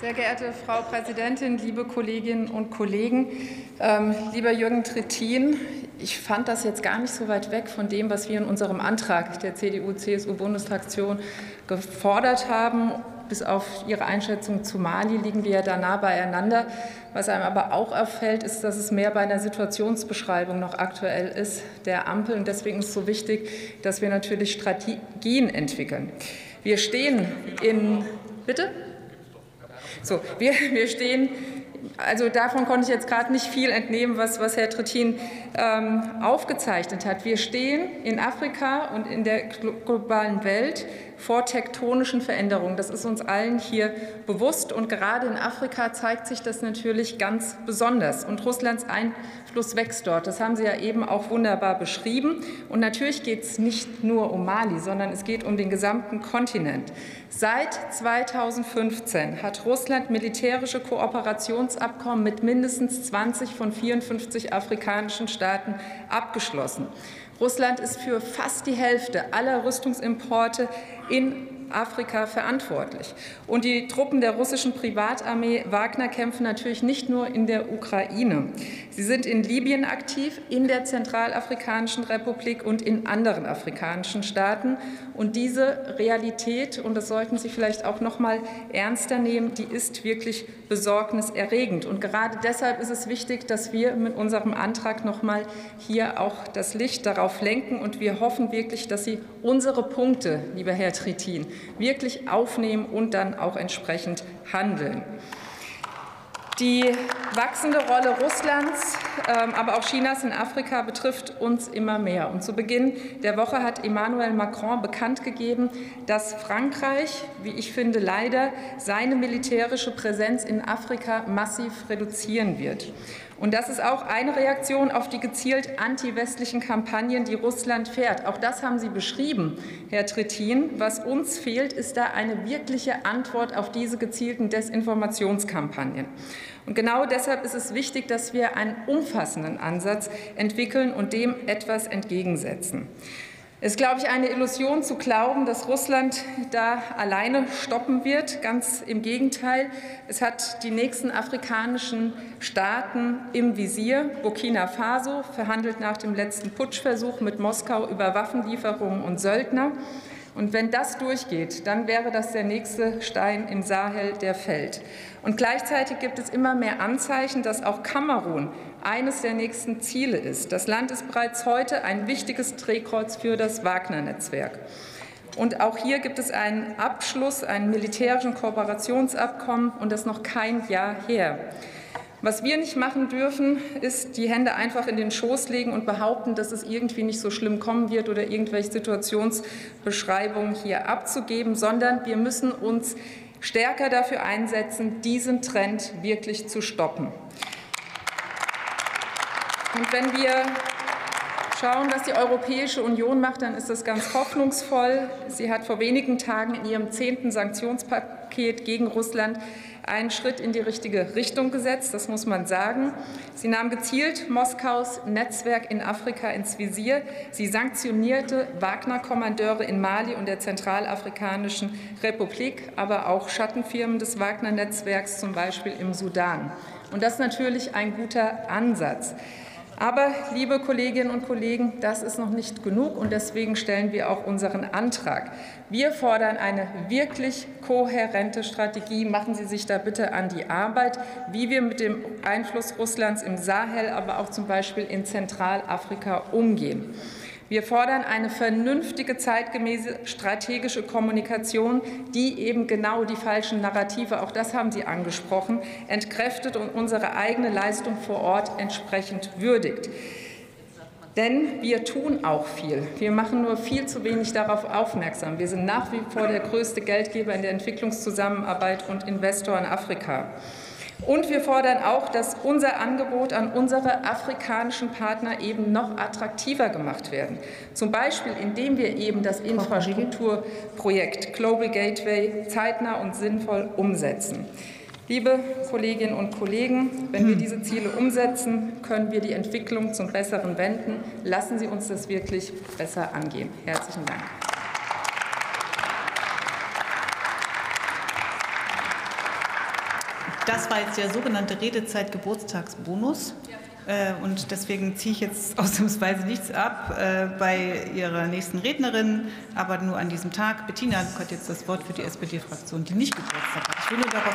Sehr geehrte Frau Präsidentin, liebe Kolleginnen und Kollegen, ähm, lieber Jürgen Trittin, ich fand das jetzt gar nicht so weit weg von dem, was wir in unserem Antrag der CDU-CSU-Bundesfraktion gefordert haben. Bis auf Ihre Einschätzung zu Mali liegen wir ja da nah beieinander. Was einem aber auch auffällt, ist, dass es mehr bei einer Situationsbeschreibung noch aktuell ist der Ampel. Und deswegen ist es so wichtig, dass wir natürlich Strategien entwickeln. Wir stehen in. Bitte? So, wir, wir stehen also davon konnte ich jetzt gerade nicht viel entnehmen, was, was Herr Trittin ähm, aufgezeichnet hat. Wir stehen in Afrika und in der globalen Welt vor tektonischen Veränderungen. Das ist uns allen hier bewusst. Und gerade in Afrika zeigt sich das natürlich ganz besonders. Und Russlands Einfluss wächst dort. Das haben Sie ja eben auch wunderbar beschrieben. Und natürlich geht es nicht nur um Mali, sondern es geht um den gesamten Kontinent. Seit 2015 hat Russland militärische Kooperationsabkommen mit mindestens 20 von 54 afrikanischen Staaten abgeschlossen. Russland ist für fast die Hälfte aller Rüstungsimporte in Afrika verantwortlich. Und die Truppen der russischen Privatarmee Wagner kämpfen natürlich nicht nur in der Ukraine. Sie sind in Libyen aktiv, in der Zentralafrikanischen Republik und in anderen afrikanischen Staaten. Und diese Realität, und das sollten Sie vielleicht auch noch mal ernster nehmen, die ist wirklich besorgniserregend. Und gerade deshalb ist es wichtig, dass wir mit unserem Antrag noch mal hier auch das Licht darauf lenken. Und wir hoffen wirklich, dass Sie unsere Punkte, lieber Herr Trittin, wirklich aufnehmen und dann auch entsprechend handeln. Die wachsende Rolle Russlands, ähm, aber auch Chinas in Afrika betrifft uns immer mehr. Und zu Beginn der Woche hat Emmanuel Macron bekannt gegeben, dass Frankreich, wie ich finde, leider seine militärische Präsenz in Afrika massiv reduzieren wird. Und das ist auch eine Reaktion auf die gezielt anti-westlichen Kampagnen, die Russland fährt. Auch das haben Sie beschrieben, Herr Trittin. Was uns fehlt, ist da eine wirkliche Antwort auf diese gezielten Desinformationskampagnen. Und genau deshalb ist es wichtig, dass wir einen umfassenden Ansatz entwickeln und dem etwas entgegensetzen. Es ist, glaube ich, eine Illusion zu glauben, dass Russland da alleine stoppen wird. Ganz im Gegenteil. Es hat die nächsten afrikanischen Staaten im Visier. Burkina Faso verhandelt nach dem letzten Putschversuch mit Moskau über Waffenlieferungen und Söldner. Und wenn das durchgeht, dann wäre das der nächste Stein im Sahel, der fällt. Und gleichzeitig gibt es immer mehr Anzeichen, dass auch Kamerun eines der nächsten Ziele ist. Das Land ist bereits heute ein wichtiges Drehkreuz für das Wagner-Netzwerk. Und auch hier gibt es einen Abschluss, einen militärischen Kooperationsabkommen, und das noch kein Jahr her. Was wir nicht machen dürfen, ist die Hände einfach in den Schoß legen und behaupten, dass es irgendwie nicht so schlimm kommen wird oder irgendwelche Situationsbeschreibungen hier abzugeben, sondern wir müssen uns stärker dafür einsetzen, diesen Trend wirklich zu stoppen. Und wenn wir schauen, was die Europäische Union macht, dann ist das ganz hoffnungsvoll. Sie hat vor wenigen Tagen in ihrem zehnten Sanktionspaket gegen Russland einen Schritt in die richtige Richtung gesetzt, das muss man sagen. Sie nahm gezielt Moskaus Netzwerk in Afrika ins Visier. Sie sanktionierte Wagner-Kommandeure in Mali und der Zentralafrikanischen Republik, aber auch Schattenfirmen des Wagner-Netzwerks, zum Beispiel im Sudan. Und das ist natürlich ein guter Ansatz. Aber, liebe Kolleginnen und Kollegen, das ist noch nicht genug und deswegen stellen wir auch unseren Antrag. Wir fordern eine wirklich kohärente Strategie. Machen Sie sich da bitte an die Arbeit, wie wir mit dem Einfluss Russlands im Sahel, aber auch zum Beispiel in Zentralafrika umgehen. Wir fordern eine vernünftige, zeitgemäße strategische Kommunikation, die eben genau die falschen Narrative, auch das haben Sie angesprochen, entkräftet und unsere eigene Leistung vor Ort entsprechend würdigt. Denn wir tun auch viel. Wir machen nur viel zu wenig darauf aufmerksam. Wir sind nach wie vor der größte Geldgeber in der Entwicklungszusammenarbeit und Investor in Afrika. Und wir fordern auch, dass unser Angebot an unsere afrikanischen Partner eben noch attraktiver gemacht werden. Zum Beispiel, indem wir eben das Infrastrukturprojekt Global Gateway zeitnah und sinnvoll umsetzen. Liebe Kolleginnen und Kollegen, wenn wir hm. diese Ziele umsetzen, können wir die Entwicklung zum Besseren wenden. Lassen Sie uns das wirklich besser angehen. Herzlichen Dank. Das war jetzt der sogenannte Redezeit-Geburtstagsbonus. Äh, und deswegen ziehe ich jetzt ausnahmsweise nichts ab äh, bei Ihrer nächsten Rednerin, aber nur an diesem Tag. Bettina hat jetzt das Wort für die SPD-Fraktion, die nicht Geburtstag hat. Ich will nur darauf